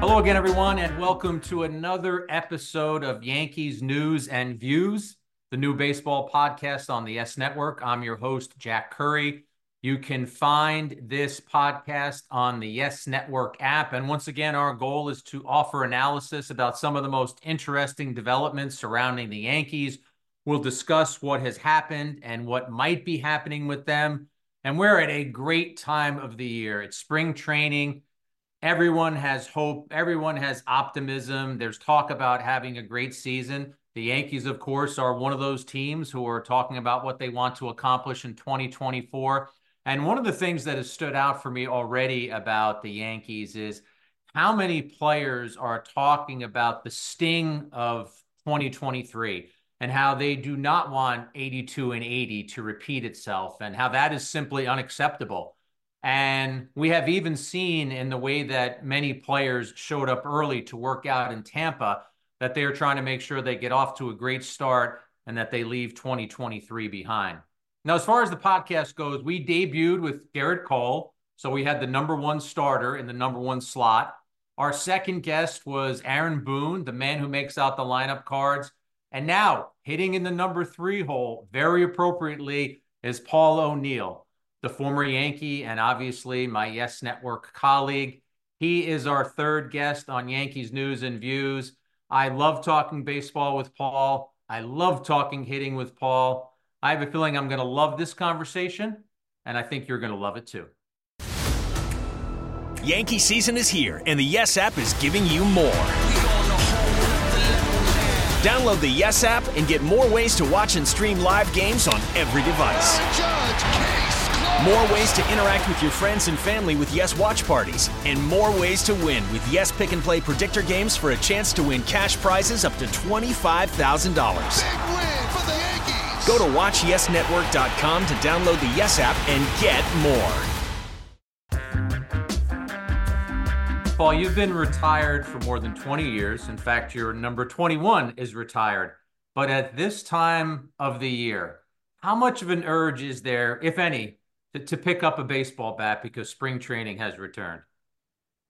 Hello again, everyone, and welcome to another episode of Yankees News and Views, the new baseball podcast on the Yes Network. I'm your host, Jack Curry. You can find this podcast on the Yes Network app. And once again, our goal is to offer analysis about some of the most interesting developments surrounding the Yankees. We'll discuss what has happened and what might be happening with them. And we're at a great time of the year. It's spring training everyone has hope, everyone has optimism. There's talk about having a great season. The Yankees, of course, are one of those teams who are talking about what they want to accomplish in 2024. And one of the things that has stood out for me already about the Yankees is how many players are talking about the sting of 2023 and how they do not want 82 and 80 to repeat itself and how that is simply unacceptable. And we have even seen in the way that many players showed up early to work out in Tampa that they are trying to make sure they get off to a great start and that they leave 2023 behind. Now, as far as the podcast goes, we debuted with Gerrit Cole. So we had the number one starter in the number one slot. Our second guest was Aaron Boone, the man who makes out the lineup cards. And now, hitting in the number three hole, very appropriately, is Paul O'Neill the former Yankee and obviously my Yes Network colleague. He is our third guest on Yankees News and Views. I love talking baseball with Paul. I love talking hitting with Paul. I have a feeling I'm going to love this conversation, and I think you're going to love it too. Yankee season is here, and the Yes app is giving you more. Download the Yes app and get more ways to watch and stream live games on every device. More ways to interact with your friends and family with Yes Watch Parties, and more ways to win with Yes Pick and Play Predictor Games for a chance to win cash prizes up to $25,000. Go to WatchYesNetwork.com to download the Yes app and get more. Paul, you've been retired for more than 20 years. In fact, your number 21 is retired. But at this time of the year, how much of an urge is there, if any, to, to pick up a baseball bat because spring training has returned?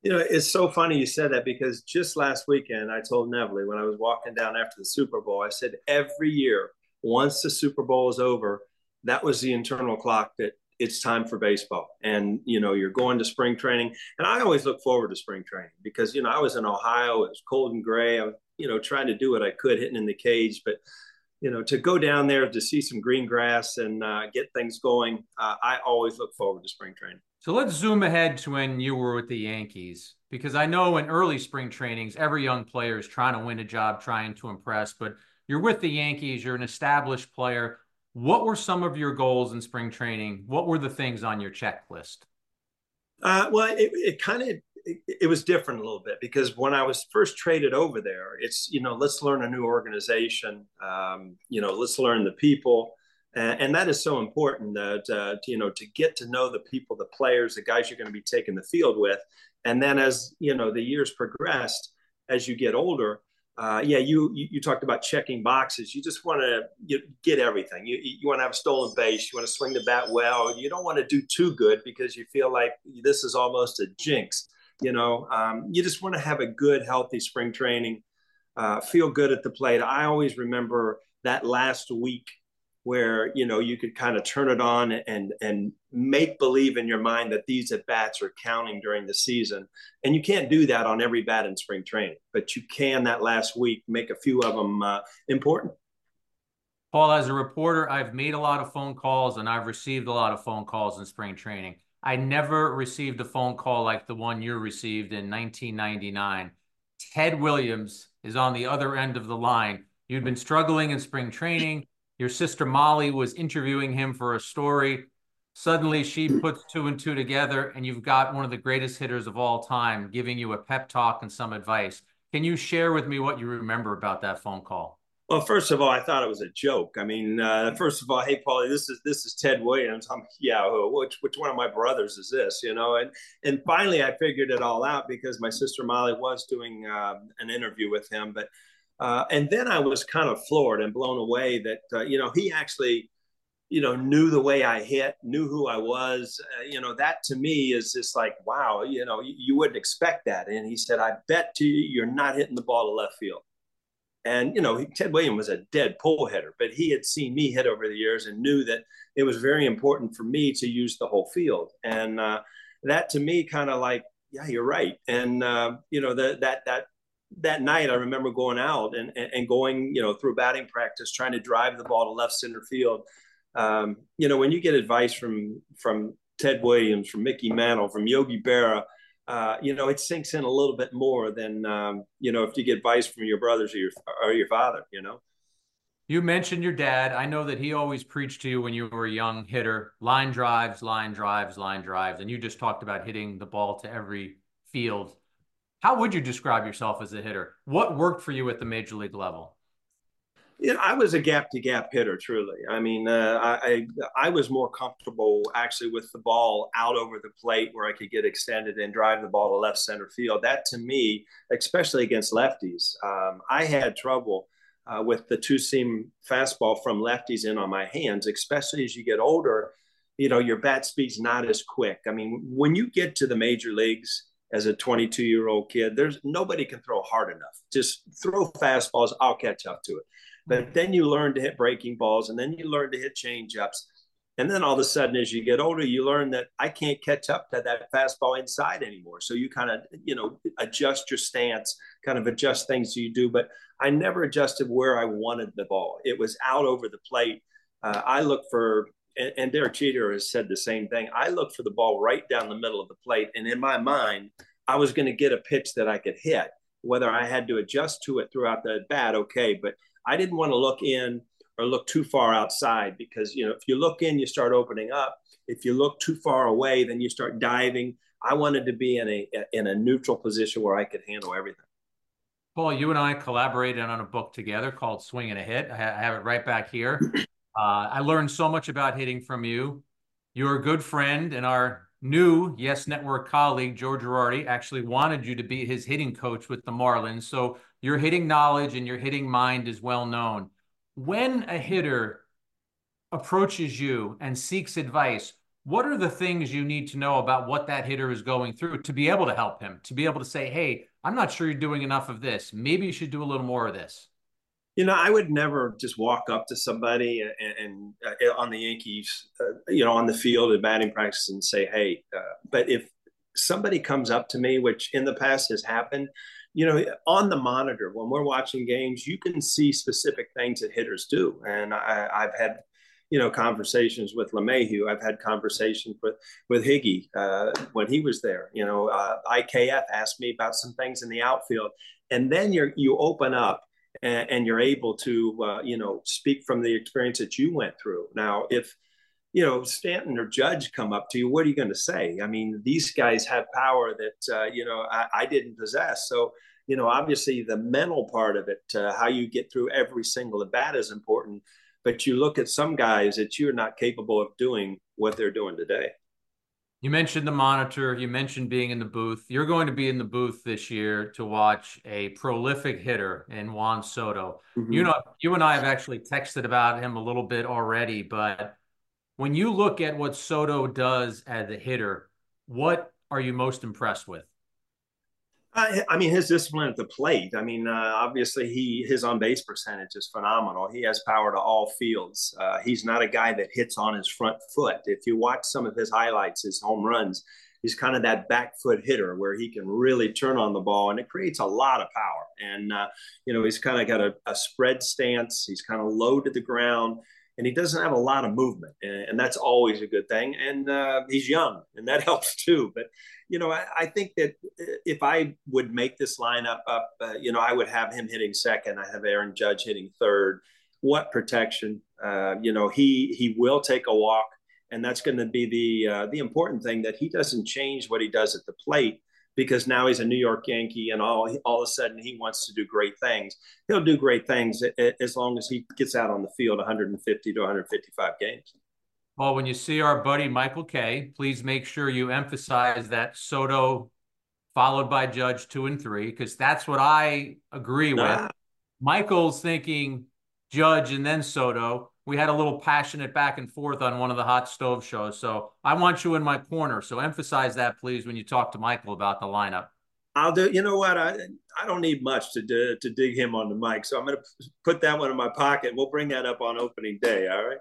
You know, it's so funny you said that because just last weekend I told Nevalee when I was walking down after the Super Bowl, I said every year, once the Super Bowl is over, that was the internal clock that it's time for baseball. And, you know, you're going to spring training. And I always look forward to spring training because, you know, I was in Ohio, it was cold and gray. I was, you know, trying to do what I could hitting in the cage. But you know, to go down there to see some green grass and uh, get things going, uh, I always look forward to spring training. So let's zoom ahead to when you were with the Yankees, because I know in early spring trainings, every young player is trying to win a job, trying to impress. But you're with the Yankees, you're an established player. What were some of your goals in spring training? What were the things on your checklist? Uh, well, it, it kind of it, it, was different a little bit because when I was first traded over there, it's you know let's learn a new organization, um, you know let's learn the people, and, and that is so important that uh, to, you know to get to know the people, the players, the guys you're going to be taking the field with, and then as you know the years progressed, as you get older. Uh, yeah, you, you, you talked about checking boxes. You just want to get everything. You you want to have a stolen base. You want to swing the bat well. You don't want to do too good because you feel like this is almost a jinx. You know, um, you just want to have a good, healthy spring training, uh, feel good at the plate. I always remember that last week where you know you could kind of turn it on and and make believe in your mind that these at bats are counting during the season. And you can't do that on every bat in spring training but you can that last week make a few of them uh, important. Paul as a reporter i've made a lot of phone calls and i've received a lot of phone calls in spring training I never received a phone call like the one you received in 1999. Ted Williams is on the other end of the line. You'd been struggling in spring training. Your sister Molly was interviewing him for a story. Suddenly, she puts two and two together, and you've got one of the greatest hitters of all time giving you a pep talk and some advice. Can you share with me what you remember about that phone call? Well, first of all, I thought it was a joke. I mean, uh, first of all, hey, Paulie, this is this is Ted Williams. I'm yeah, which which one of my brothers is this? You know, and and finally, I figured it all out because my sister Molly was doing uh, an interview with him, but uh, and then I was kind of floored and blown away that uh, you know he actually you know, knew the way I hit, knew who I was. Uh, you know, that to me is just like, wow, you know, you, you, wouldn't expect that. And he said, I bet to you, you're not hitting the ball to left field. And, you know, Ted Williams was a dead pull hitter, but he had seen me hit over the years and knew that it was very important for me to use the whole field. And uh, that to me kind of like, yeah, you're right. And, uh, you know, the, that, that, that night I remember going out and, and going, you know, through batting practice, trying to drive the ball to left center field um, you know, when you get advice from from Ted Williams, from Mickey Mantle, from Yogi Berra, uh, you know, it sinks in a little bit more than um, you know if you get advice from your brothers or your or your father. You know. You mentioned your dad. I know that he always preached to you when you were a young hitter line drives, line drives, line drives. And you just talked about hitting the ball to every field. How would you describe yourself as a hitter? What worked for you at the major league level? You know, I was a gap to gap hitter, truly. I mean, uh, I, I was more comfortable actually with the ball out over the plate where I could get extended and drive the ball to left center field. That to me, especially against lefties, um, I had trouble uh, with the two seam fastball from lefties in on my hands, especially as you get older. You know, your bat speed's not as quick. I mean, when you get to the major leagues, as a 22 year old kid. There's nobody can throw hard enough. Just throw fastballs. I'll catch up to it. But then you learn to hit breaking balls and then you learn to hit change ups. And then all of a sudden, as you get older, you learn that I can't catch up to that fastball inside anymore. So you kind of, you know, adjust your stance, kind of adjust things you do. But I never adjusted where I wanted the ball. It was out over the plate. Uh, I look for, and, and Derek Jeter has said the same thing. I look for the ball right down the middle of the plate. And in my mind, I was going to get a pitch that I could hit. Whether I had to adjust to it throughout the bat, okay. But I didn't want to look in or look too far outside because you know if you look in, you start opening up. If you look too far away, then you start diving. I wanted to be in a in a neutral position where I could handle everything. Paul, you and I collaborated on a book together called Swing and a Hit. I have it right back here. Uh, I learned so much about hitting from you. You're a good friend, and our new Yes Network colleague, George Girardi, actually wanted you to be his hitting coach with the Marlins. So your hitting knowledge and your hitting mind is well known. When a hitter approaches you and seeks advice, what are the things you need to know about what that hitter is going through to be able to help him, to be able to say, hey, I'm not sure you're doing enough of this. Maybe you should do a little more of this? You know, I would never just walk up to somebody and, and uh, on the Yankees, uh, you know, on the field at batting practice and say, hey, uh, but if somebody comes up to me, which in the past has happened, you know, on the monitor when we're watching games, you can see specific things that hitters do. And I, have had, you know, conversations with LeMahieu. I've had conversations with with Higgy uh, when he was there. You know, uh, IKF asked me about some things in the outfield, and then you you open up and, and you're able to, uh, you know, speak from the experience that you went through. Now, if you know, Stanton or Judge come up to you, what are you going to say? I mean, these guys have power that, uh, you know, I, I, didn't possess. So, you know, obviously the mental part of it, uh, how you get through every single at bat is important. But you look at some guys that you're not capable of doing what they're doing today. You mentioned the monitor. You mentioned being in the booth. You're going to be in the booth this year to watch a prolific hitter in Juan Soto. Mm-hmm. You know, you and I have actually texted about him a little bit already, but when you look at what Soto does as a hitter, what are you most impressed with? I, I mean, his discipline at the plate. I mean, uh, obviously, he his on base percentage is phenomenal. He has power to all fields. Uh, he's not a guy that hits on his front foot. If you watch some of his highlights, his home runs, he's kind of that back foot hitter where he can really turn on the ball and it creates a lot of power. And, uh, you know, he's kind of got a, a, spread stance. He's kind of low to the ground and he doesn't have a lot of movement, and, that's always a good thing. And uh, he's young, and that helps too. But you know, I, I, think that if I would make this lineup up, uh, you know, I would have him hitting second. I have Aaron Judge hitting third. What protection? Uh, you know, he he will take a walk, and that's going to be the uh, the important thing that he doesn't change what he does at the plate because now he's a New York Yankee and all all of a sudden he wants to do great things. He'll do great things as long as he gets out on the field 150 to 155 games. Well, when you see our buddy Michael Kay, please make sure you emphasize that Soto followed by Judge two and three because that's what I agree with. Ah. Michael's thinking Judge and then Soto we had a little passionate back and forth on one of the hot stove shows. So I want you in my corner. So emphasize that, please, when you talk to Michael about the lineup. I'll do. You know what? I I don't need much to do, to dig him on the mic, so I'm going to put that one in my pocket. We'll bring that up on opening day. All right.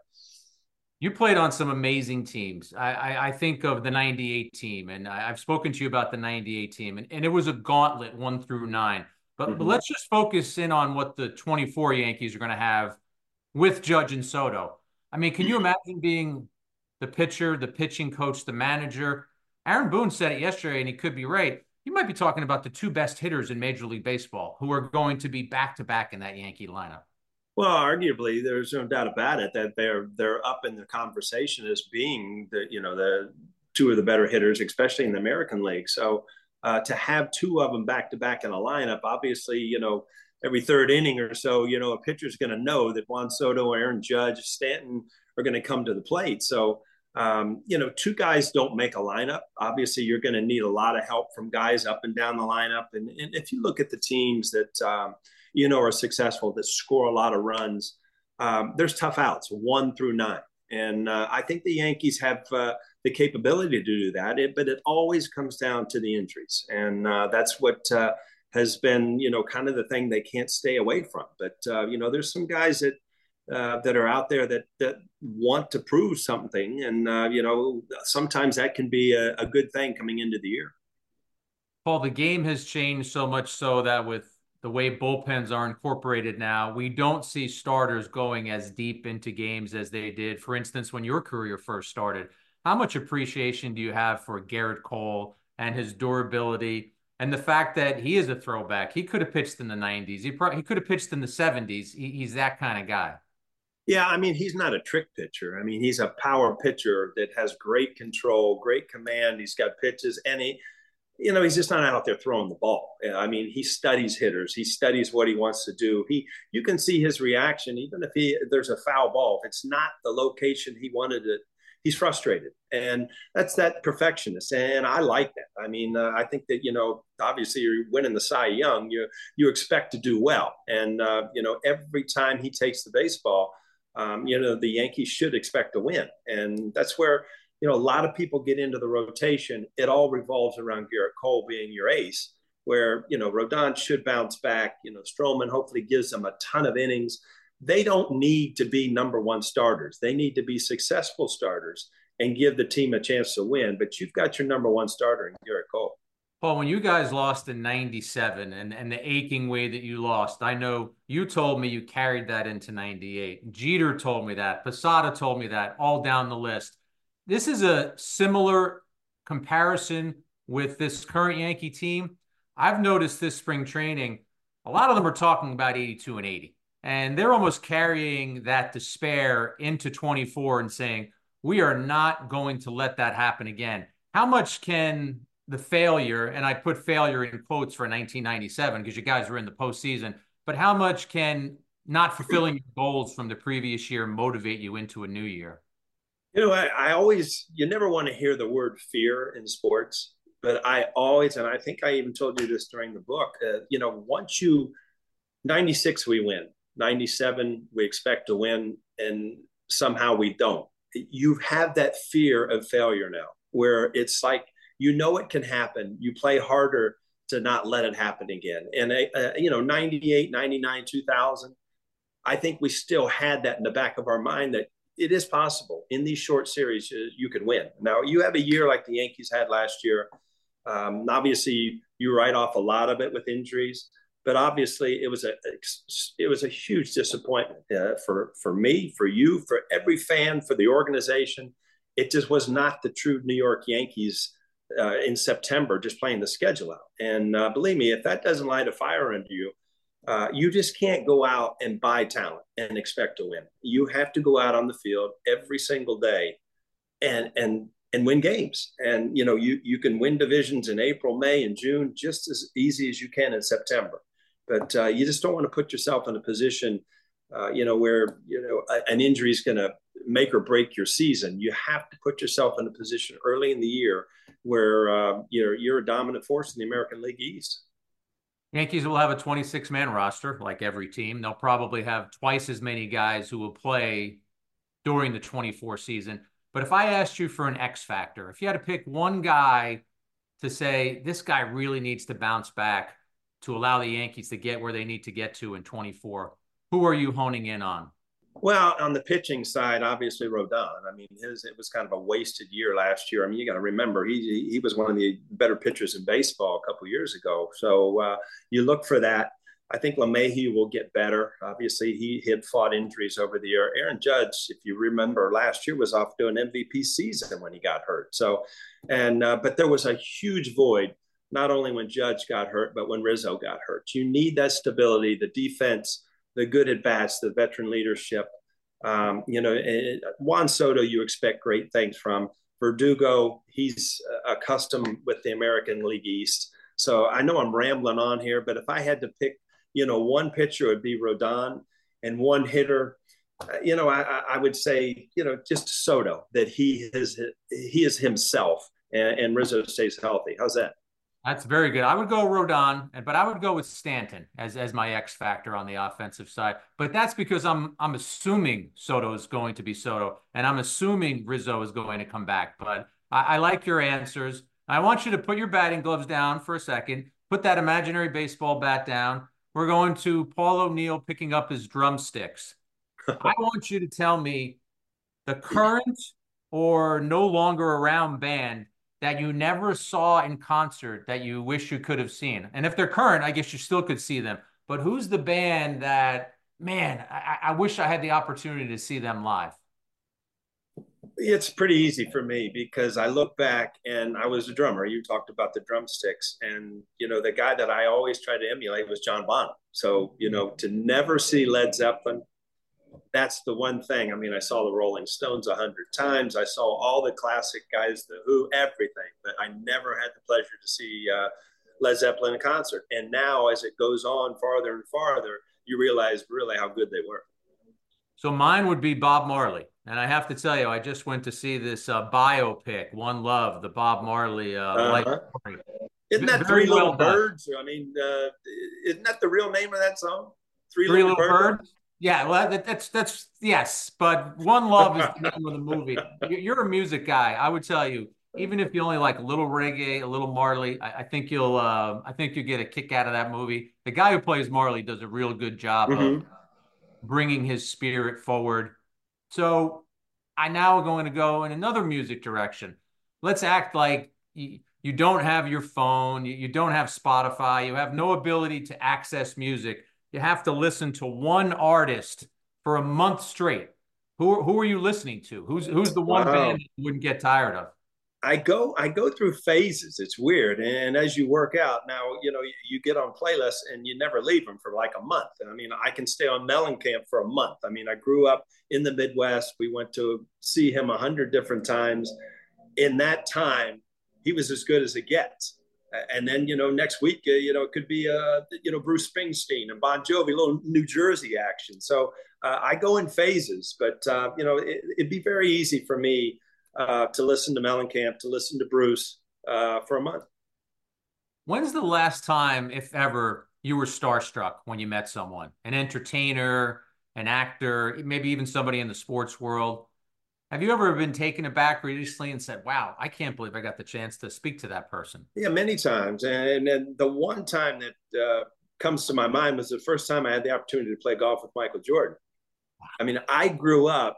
You played on some amazing teams. I, I, I think of the 98 team, and I, have spoken to you about the 98 team, and, and it was a gauntlet one through nine. But, mm-hmm. but let's just focus in on what the 24 Yankees are going to have with Judge and Soto. I mean, can you imagine being the pitcher, the pitching coach, the manager? Aaron Boone said it yesterday, and he could be right. You might be talking about the two best hitters in Major League Baseball who are going to be back to back in that Yankee lineup. Well, arguably, there's no doubt about it that they're they're up in the conversation as being the you know the two of the better hitters, especially in the American League. So uh, to have two of them back to back in a lineup, obviously, you know, every third inning or so, you know, a pitcher's going to know that Juan Soto, Aaron Judge, Stanton are going to come to the plate. So um, you know, two guys don't make a lineup. Obviously, you're going to need a lot of help from guys up and down the lineup. And, and if you look at the teams that um, you know are successful that score a lot of runs. Um, there's tough outs, one through nine, and uh, I think the Yankees have uh, the capability to do that. It, but it always comes down to the injuries, and uh, that's what uh, has been you know kind of the thing they can't stay away from. But uh, you know, there's some guys that. Uh, that are out there that that want to prove something, and you know sometimes that can be a, a good thing coming into the year. Paul, the game has changed so much so that with the way bullpens are incorporated now, we don't see starters going as deep into games as they did. For instance, when your career first started, how much appreciation do you have for Gerrit Cole and his durability and the fact that he is a throwback? He could have pitched in the 90s. He probably he could have pitched in the 70s. He, he's that kind of guy. Yeah, I mean, he's not a trick pitcher. I mean, he's a power pitcher that has great control, great command. He's got pitches, and he you know, he's just not out there throwing the ball. I mean, he studies hitters. He studies what he wants to do. He, you can see his reaction, even if he there's a foul ball. If it's not the location he wanted it, he's frustrated, and that's that perfectionist. And I like that. I mean, uh, I think that you know, obviously, you're winning the Cy Young. You you expect to do well, and uh, you know, every time he takes the baseball, um, you know, the Yankees should expect to win, and that's where you know, a lot of people get into the rotation. It all revolves around Gerrit Cole being your ace, where, you know, Rodon should bounce back. You know, Stroman hopefully gives them a ton of innings. They don't need to be number one starters. They need to be successful starters and give the team a chance to win. But you've got your number one starter in Gerrit Cole. Paul, when you guys lost in 97 and, and the aching way that you lost, I know you told me you carried that into 98. Jeter told me that. Posada told me that, all down the list. This is a similar comparison with this current Yankee team. I've noticed this spring training, a lot of them are talking about 82 and 80. And they're almost carrying that despair into 24 and saying, we are not going to let that happen again. How much can the failure, and I put failure in quotes for 1997 because you guys were in the postseason, but how much can not fulfilling your goals from the previous year motivate you into a new year? You know, I, I always, you never want to hear the word fear in sports, but I always, and I think I even told you this during the book, uh, you know, once you, 96, we win, 97, we expect to win, and somehow we don't. You have that fear of failure now, where it's like, you know, it can happen. You play harder to not let it happen again. And, uh, you know, 98, 99, 2000, I think we still had that in the back of our mind that it is possible in these short series uh, you can win. Now you have a year like the Yankees had last year. Um, obviously, you write off a lot of it with injuries, but obviously it was a it was a huge disappointment uh, for for me, for you, for every fan, for the organization. It just was not the true New York Yankees uh, in September, just playing the schedule out. And uh, believe me, if that doesn't light a fire under you, uh, you just can't go out and buy talent and expect to win. You have to go out on the field every single day and and and win games. And you know, you you can win divisions in April, May, and June just as easy as you can in September. But uh, you just don't want to put yourself in a position, uh, you know, where you know a, an injury is going to make or break your season. You have to put yourself in a position early in the year where uh, you're you're a dominant force in the American League East. Yankees will have a 26 man roster like every team. They'll probably have twice as many guys who will play during the 24 season. But if I asked you for an X factor, if you had to pick one guy to say this guy really needs to bounce back to allow the Yankees to get where they need to get to in 24, who are you honing in on? Well, on the pitching side, obviously Rodon. I mean, his it was kind of a wasted year last year. I mean, you got to remember he he was one of the better pitchers in baseball a couple years ago. So uh, you look for that. I think LeMahieu will get better. Obviously, he had fought injuries over the year. Aaron Judge, if you remember, last year was off doing MVP season when he got hurt. So, and uh, but there was a huge void not only when Judge got hurt, but when Rizzo got hurt. You need that stability, the defense the good at bats, the veteran leadership. Um, you know, eh, eh, Juan Soto, you expect great things from. Verdugo, he's uh, accustomed with the American League East. So I know I'm rambling on here, but if I had to pick, you know, one pitcher, it would be Rodon, and one hitter, uh, you know, I, I would say, you know, just Soto that he is he is himself, and, and Rizzo stays healthy. How's that? That's very good. I would go Rodon, but I would go with Stanton as as my X factor on the offensive side. But that's because I'm I'm assuming Soto is going to be Soto, and I'm assuming Rizzo is going to come back. But I, I like your answers. I want you to put your batting gloves down for a second. Put that imaginary baseball bat down. We're going to Paul O'Neill picking up his drumsticks. I want you to tell me the current or no longer around band that you never saw in concert that you wish you could have seen? And if they're current, I guess you still could see them. But who's the band that, man, I, I wish I had the opportunity to see them live? It's pretty easy for me because I look back and I was a drummer. You talked about the drumsticks, and you know the guy that I always tried to emulate was John Bonham. So you mm-hmm. know to never see Led Zeppelin, that's the one thing. I mean, I saw the Rolling Stones a hundred times. I saw all the classic guys, the Who, everything, but I never had the pleasure to see uh, Led Zeppelin in concert. And now, as it goes on farther and farther, you realize really how good they were. So mine would be Bob Marley, and I have to tell you, I just went to see this uh, biopic, One Love, the Bob Marley uh, uh-huh. life story. Isn't that Very Three well Little done. Birds? I mean, uh, isn't that the real name of that song? Three, Three Little, Little Birds. Birds? Yeah, well, that, that's that's yes, but One Love is the name of the movie. You're a music guy. I would tell you, even if you only like a little reggae, a little Marley, I, I think you'll uh, I think you get a kick out of that movie. The guy who plays Marley does a real good job mm-hmm. of bringing his spirit forward. So I now going to go in another music direction. Let's act like you, you don't have your phone, you, you don't have Spotify, you have no ability to access music you have to listen to one artist for a month straight. Who who are you listening to? Who's who's the one wow. band you wouldn't get tired of? I go I go through phases. It's weird, and as you work out now, you know you, get on playlists and you never leave them for like a month. I mean, I can stay on Mellencamp for a month. I mean, I grew up in the Midwest. We went to see him a hundred different times. In that time, he was as good as it gets and then you know next week uh, you know it could be uh you know Bruce Springsteen and Bon Jovi, a little New Jersey action. So uh, I go in phases, but uh, you know it, would be very easy for me uh, to listen to Mellencamp, to listen to Bruce uh, for a month. When's the last time, if ever, you were starstruck when you met someone, an entertainer, an actor, maybe even somebody in the sports world? Have you ever been taken aback recently and said, "Wow, I can't believe I got the chance to speak to that person"? Yeah, many times. And, the one time that uh, comes to my mind was the first time I had the opportunity to play golf with Michael Jordan. I mean, I grew up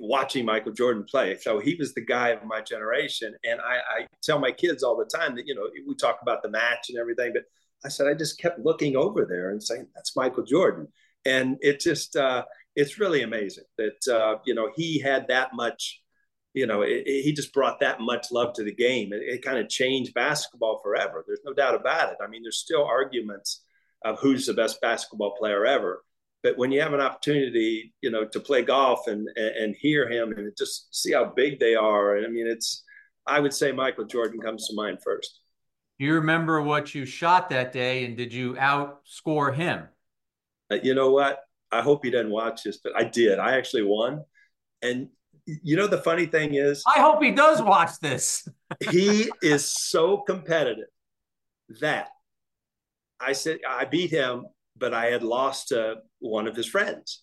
watching Michael Jordan play, so he was the guy of my generation. And I, I tell my kids all the time that you know we talk about the match and everything, but I said I just kept looking over there and saying, "That's Michael Jordan," and it just. Uh, it's really amazing that uh, you know he had that much you know it, it, he just brought that much love to the game. It, it kind of changed basketball forever. There's no doubt about it. I mean there's still arguments of who's the best basketball player ever but when you have an opportunity you know to play golf and and, hear him and just see how big they are and i mean it's i would say michael jordan comes to mind first. You remember what you shot that day and did you outscore him? Uh, you know what I hope he doesn't watch this, but I did. I actually won. And you know the funny thing is I hope he does watch this. he is so competitive that I said I beat him, but I had lost to one of his friends.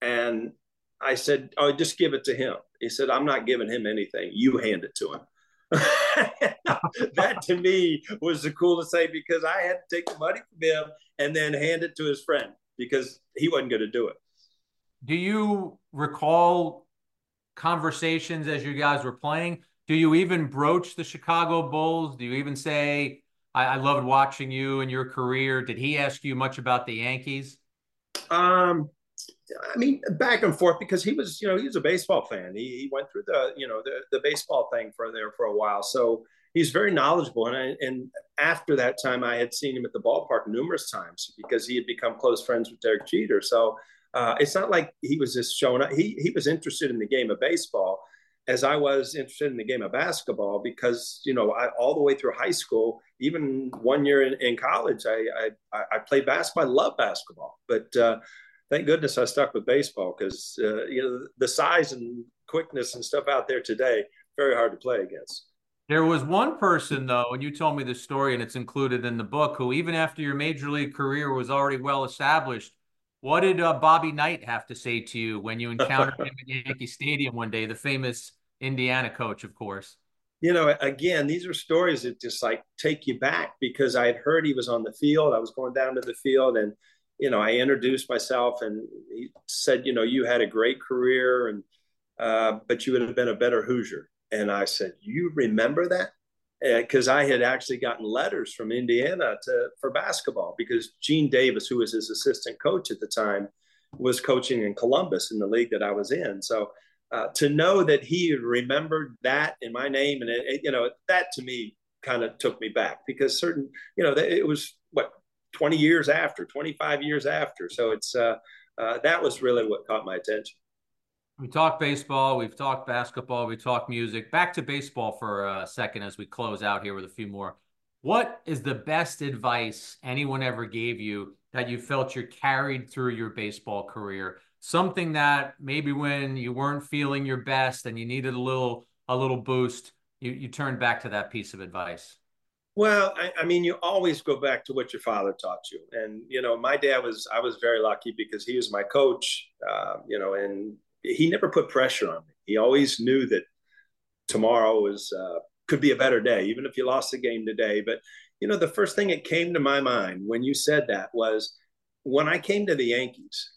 And I said, "Oh, just give it to him." He said, "I'm not giving him anything. You hand it to him." that to me was the coolest thing because I had to take the money from him and then hand it to his friend because he wasn't going to do it. Do you recall conversations as you guys were playing? Do you even broach the Chicago Bulls? Do you even say, I, I loved watching you and your career? Did he ask you much about the Yankees? Um, I mean, back and forth because he was, you know, he was a baseball fan. He, he went through the, you know, the, the baseball thing for there for a while. So he's very knowledgeable. And I, and after that time, I had seen him at the ballpark numerous times because he had become close friends with Derek Jeter. So uh, it's not like he was just showing up. He he was interested in the game of baseball, as I was interested in the game of basketball because you know I, all the way through high school, even one year in, in college, I, I I played basketball. I love basketball, but uh, thank goodness I stuck with baseball because uh, you know the size and quickness and stuff out there today very hard to play against. There was one person though, and you told me the story, and it's included in the book, who even after your major league career was already well established what did uh, Bobby Knight have to say to you when you encountered him at Yankee Stadium one day? The famous Indiana coach, of course. You know, again, these are stories that just like take you back because I had heard he was on the field. I was going down to the field and, you know, I introduced myself and he said, you know, you had a great career and, uh, but you would have been a better Hoosier. And I said, you remember that? because I had actually gotten letters from Indiana to for basketball because Gene Davis, who was his assistant coach at the time, was coaching in Columbus in the league that I was in. So uh, to know that he remembered that in my name and it, it, you know that to me kind of took me back because certain you know it was what 20 years after 25 years after so it's uh, uh, that was really what caught my attention we talked baseball, we've talked basketball, we talked music. Back to baseball for a second as we close out here with a few more. What is the best advice anyone ever gave you that you felt you carried through your baseball career? Something that maybe when you weren't feeling your best and you needed a little a little boost, you, you turned back to that piece of advice. Well, I, I, mean, you always go back to what your father taught you, and you know, my dad was. I was very lucky because he was my coach. Uh, you know, and he never put pressure on me. He always knew that tomorrow was uh, could be a better day, even if you lost the game today. But you know, the first thing that came to my mind when you said that was when I came to the Yankees.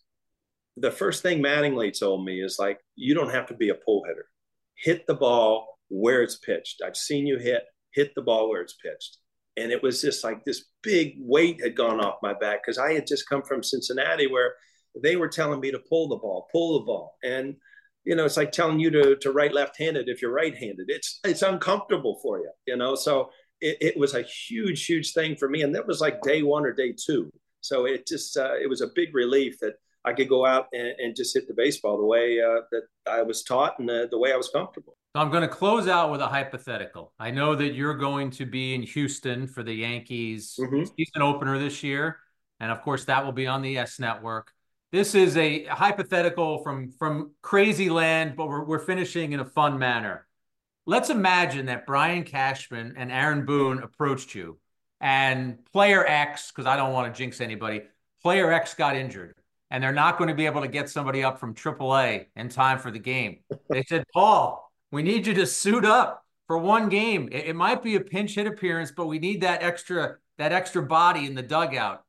The first thing Mattingly told me is like, you don't have to be a pull hitter. Hit the ball where it's pitched. I've seen you hit. Hit the ball where it's pitched. And it was just like this big weight had gone off my back because I had just come from Cincinnati where they were telling me to pull the ball, pull the ball. And, you know, it's like telling you to, to write left-handed if you're right-handed. It's, it's uncomfortable for you, you know? So it, it was a huge, huge thing for me. And that was like day one or day two. So it just, uh, it was a big relief that I could go out and, and just hit the baseball the way uh, that I was taught and the, the way I was comfortable. So I'm going to close out with a hypothetical. I know that you're going to be in Houston for the Yankees mm-hmm. season opener this year. And of course, that will be on the Yes Network. This is a hypothetical from from crazy land, but we're we're finishing in a fun manner. Let's imagine that Brian Cashman and Aaron Boone approached you, and player X, because I don't want to jinx anybody, player X got injured, and they're not going to be able to get somebody up from AAA in time for the game. They said, Paul, we need you to suit up for one game. It, it might be a pinch hit appearance, but we need that extra that extra body in the dugout.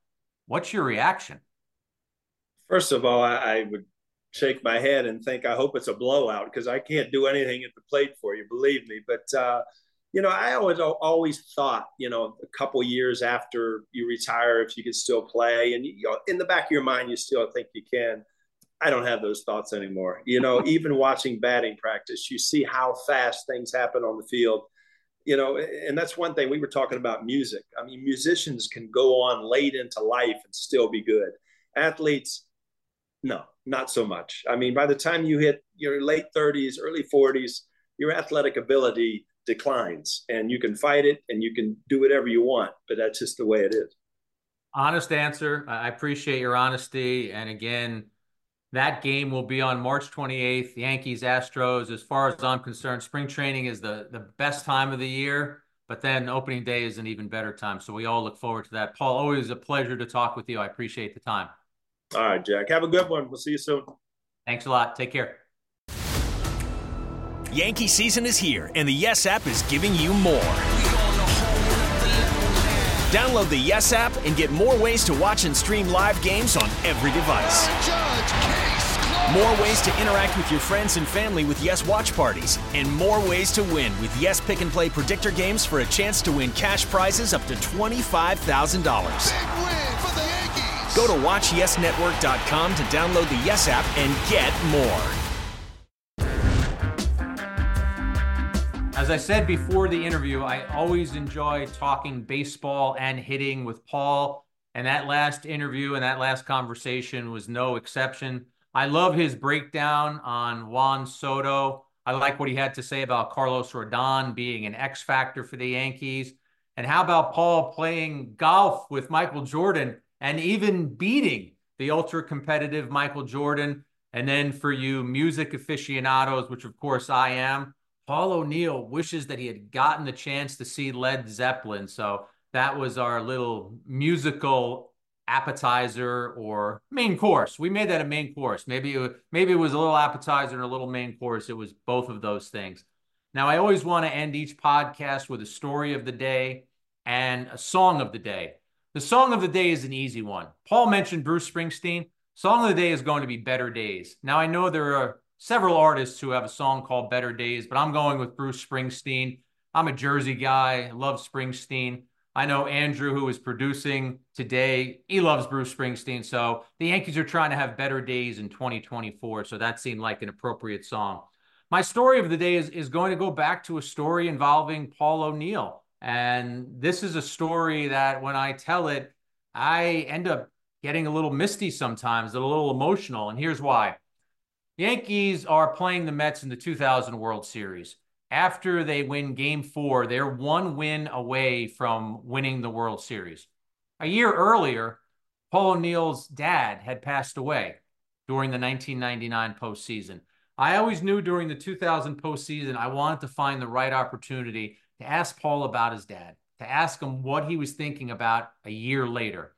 What's your reaction? First of all, I, I would shake my head and think, I hope it's a blowout because I can't do anything at the plate for you, believe me. But, uh, you know, I always always thought, you know, a couple years after you retire, if you could still play, and you know, in the back of your mind, you still think you can. I don't have those thoughts anymore. You know, even watching batting practice, you see how fast things happen on the field. You know, and that's one thing we were talking about music. I mean, musicians can go on late into life and still be good. Athletes, no, not so much. I mean, by the time you hit your late 30s, early 40s, your athletic ability declines and you can fight it and you can do whatever you want, but that's just the way it is. Honest answer. I appreciate your honesty. And again, that game will be on March 28th, Yankees Astros. As far as I'm concerned, spring training is the, the best time of the year, but then opening day is an even better time. So we all look forward to that. Paul, always a pleasure to talk with you. I appreciate the time. All right, Jack. Have a good one. We'll see you soon. Thanks a lot. Take care. Yankee season is here, and the Yes app is giving you more. Download the Yes app and get more ways to watch and stream live games on every device. More ways to interact with your friends and family with Yes Watch Parties, and more ways to win with Yes Pick and Play Predictor games for a chance to win cash prizes up to $25,000. Go to WatchYesNetwork.com to download the Yes app and get more. As I said before the interview, I always enjoy talking baseball and hitting with Paul. And that last interview and that last conversation was no exception. I love his breakdown on Juan Soto. I like what he had to say about Carlos Rodon being an X factor for the Yankees. And how about Paul playing golf with Michael Jordan and even beating the ultra competitive Michael Jordan? And then for you music aficionados, which of course I am, Paul O'Neill wishes that he had gotten the chance to see Led Zeppelin. So that was our little musical appetizer or main course. We made that a main course. Maybe it, maybe it was a little appetizer and a little main course. It was both of those things. Now, I always want to end each podcast with a story of the day and a song of the day. The song of the day is an easy one. Paul mentioned Bruce Springsteen. Song of the day is going to be Better Days. Now, I know there are several artists who have a song called Better Days, but I'm going with Bruce Springsteen. I'm a Jersey guy, love Springsteen. I know Andrew, who is producing today, he loves Bruce Springsteen. So the Yankees are trying to have better days in 2024. So that seemed like an appropriate song. My story of the day is, is going to go back to a story involving Paul O'Neill. And this is a story that when I tell it, I end up getting a little misty sometimes, a little emotional. And here's why. Yankees are playing the Mets in the 2000 World Series. After they win game four, they're one win away from winning the World Series. A year earlier, Paul O'Neill's dad had passed away during the 1999 postseason. I always knew during the 2000 postseason, I wanted to find the right opportunity to ask Paul about his dad, to ask him what he was thinking about a year later.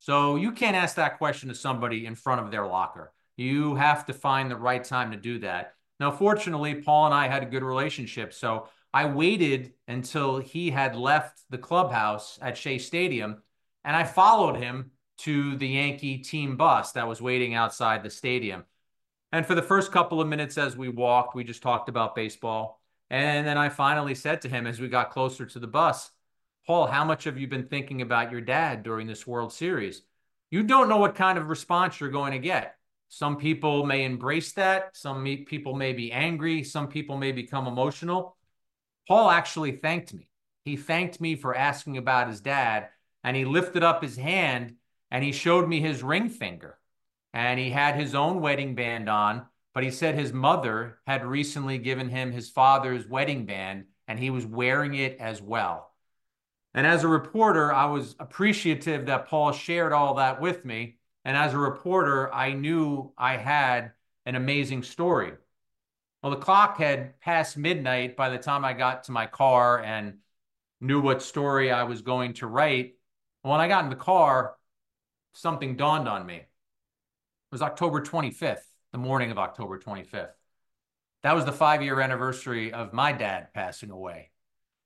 So you can't ask that question to somebody in front of their locker. You have to find the right time to do that. Now, fortunately, Paul and I had a good relationship. So I waited until he had left the clubhouse at Shea Stadium and I followed him to the Yankee team bus that was waiting outside the stadium. And for the first couple of minutes as we walked, we just talked about baseball. And then I finally said to him as we got closer to the bus, Paul, how much have you been thinking about your dad during this World Series? You don't know what kind of response you're going to get. Some people may embrace that. Some people may be angry. Some people may become emotional. Paul actually thanked me. He thanked me for asking about his dad, and he lifted up his hand and he showed me his ring finger. And he had his own wedding band on, but he said his mother had recently given him his father's wedding band and he was wearing it as well. And as a reporter, I was appreciative that Paul shared all that with me and as a reporter, I knew I had an amazing story. Well, the clock had passed midnight by the time I got to my car and knew what story I was going to write. When I got in the car, something dawned on me. It was October 25th, the morning of October 25th. That was the five year anniversary of my dad passing away.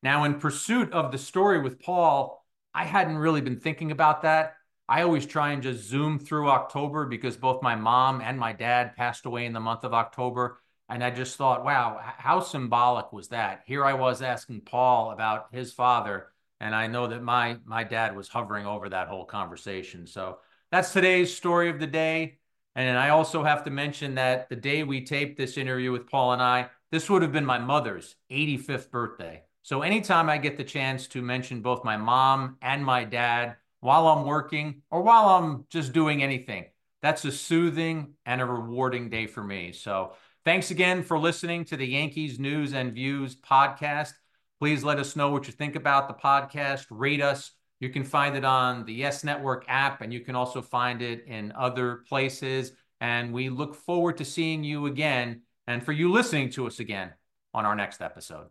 Now, in pursuit of the story with Paul, I hadn't really been thinking about that. I always try and just zoom through October because both my mom and my dad passed away in the month of October. And I just thought, wow, how symbolic was that? Here I was asking Paul about his father, and I know that my my dad was hovering over that whole conversation. So that's today's story of the day. And I also have to mention that the day we taped this interview with Paul and I, this would have been my mother's 85th birthday. So anytime I get the chance to mention both my mom and my dad, while I'm working or while I'm just doing anything. That's a soothing and a rewarding day for me. So thanks again for listening to the Yankees News and Views podcast. Please let us know what you think about the podcast. Rate us. You can find it on the Yes Network app, and you can also find it in other places. And we look forward to seeing you again and for you listening to us again on our next episode.